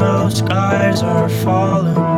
those skies are falling.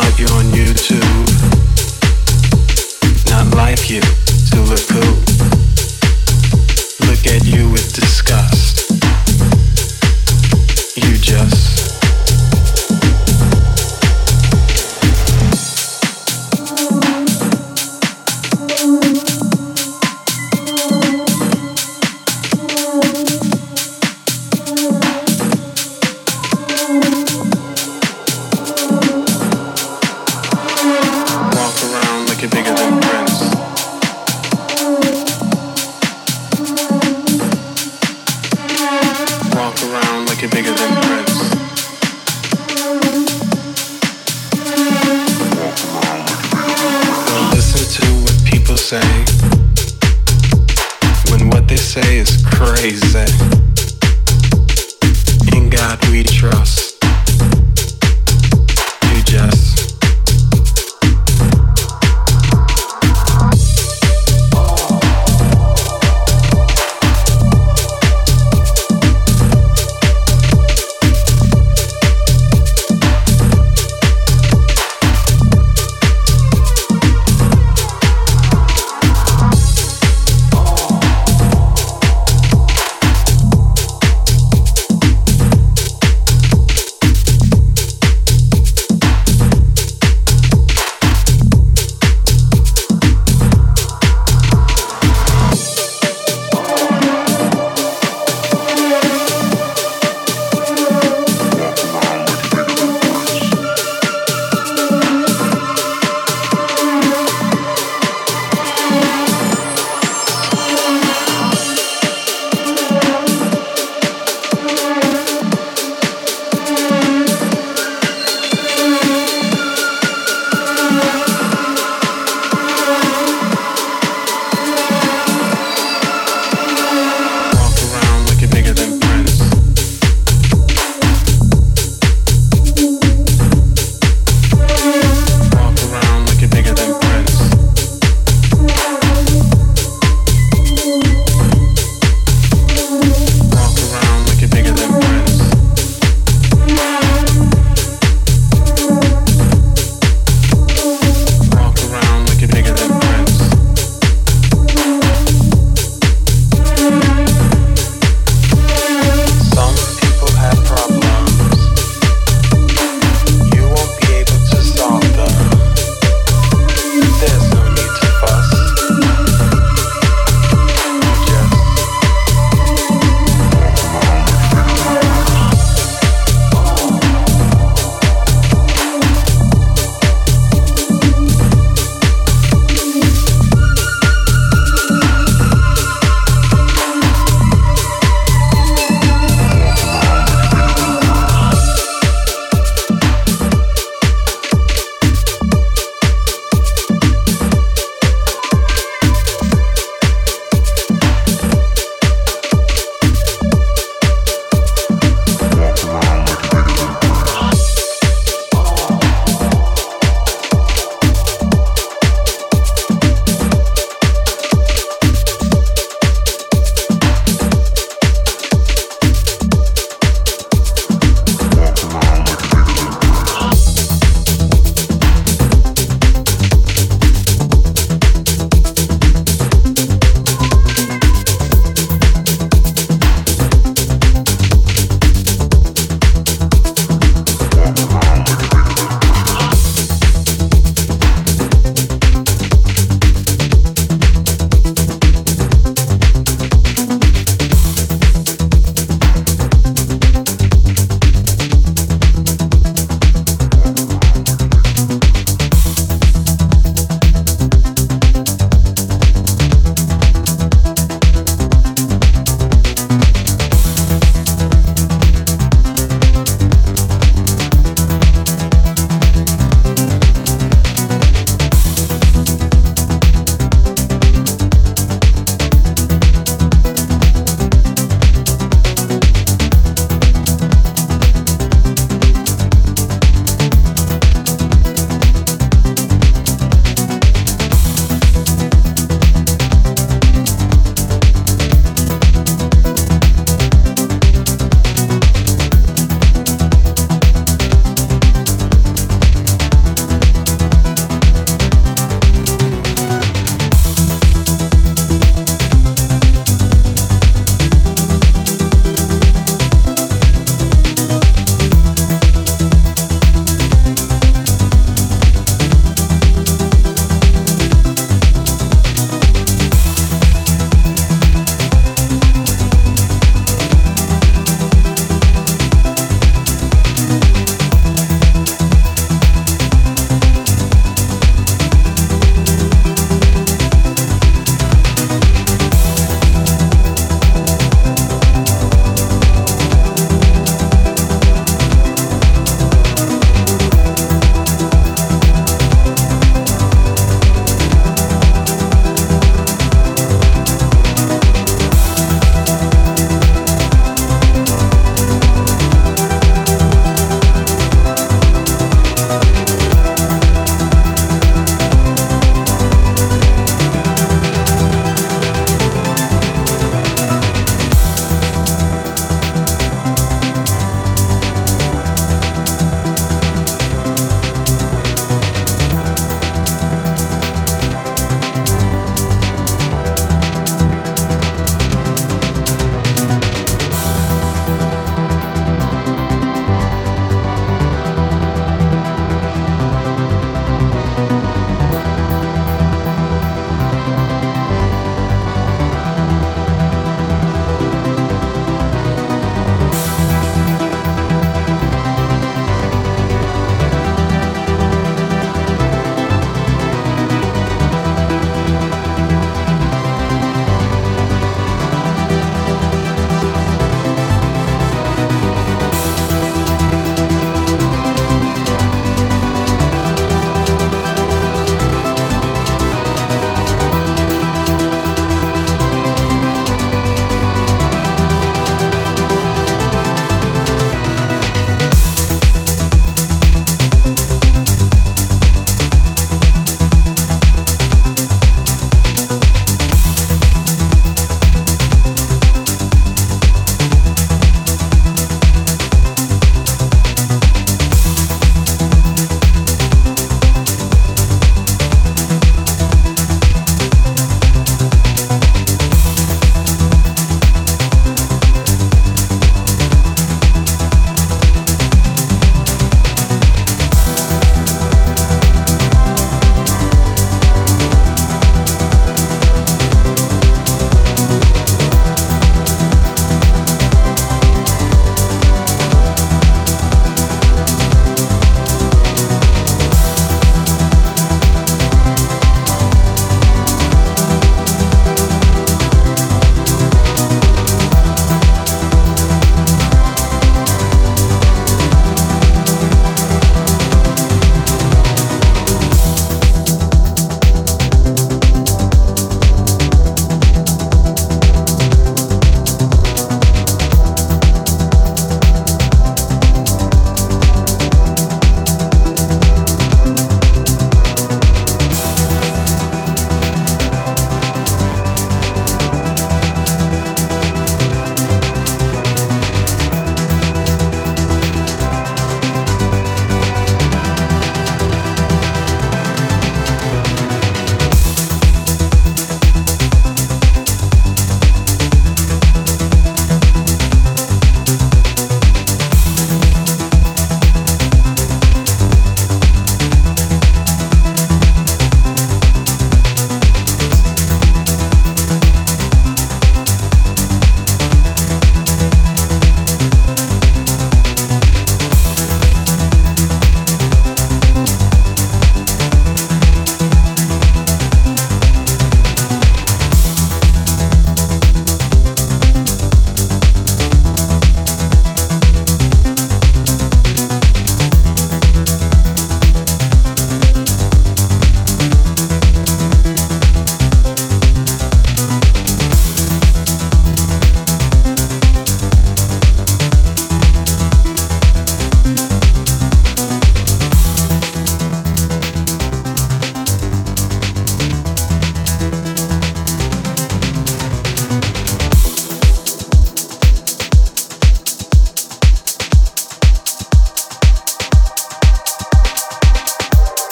find you on YouTube. Not like you to look cool. Look at you with disgust.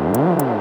Mm-hmm.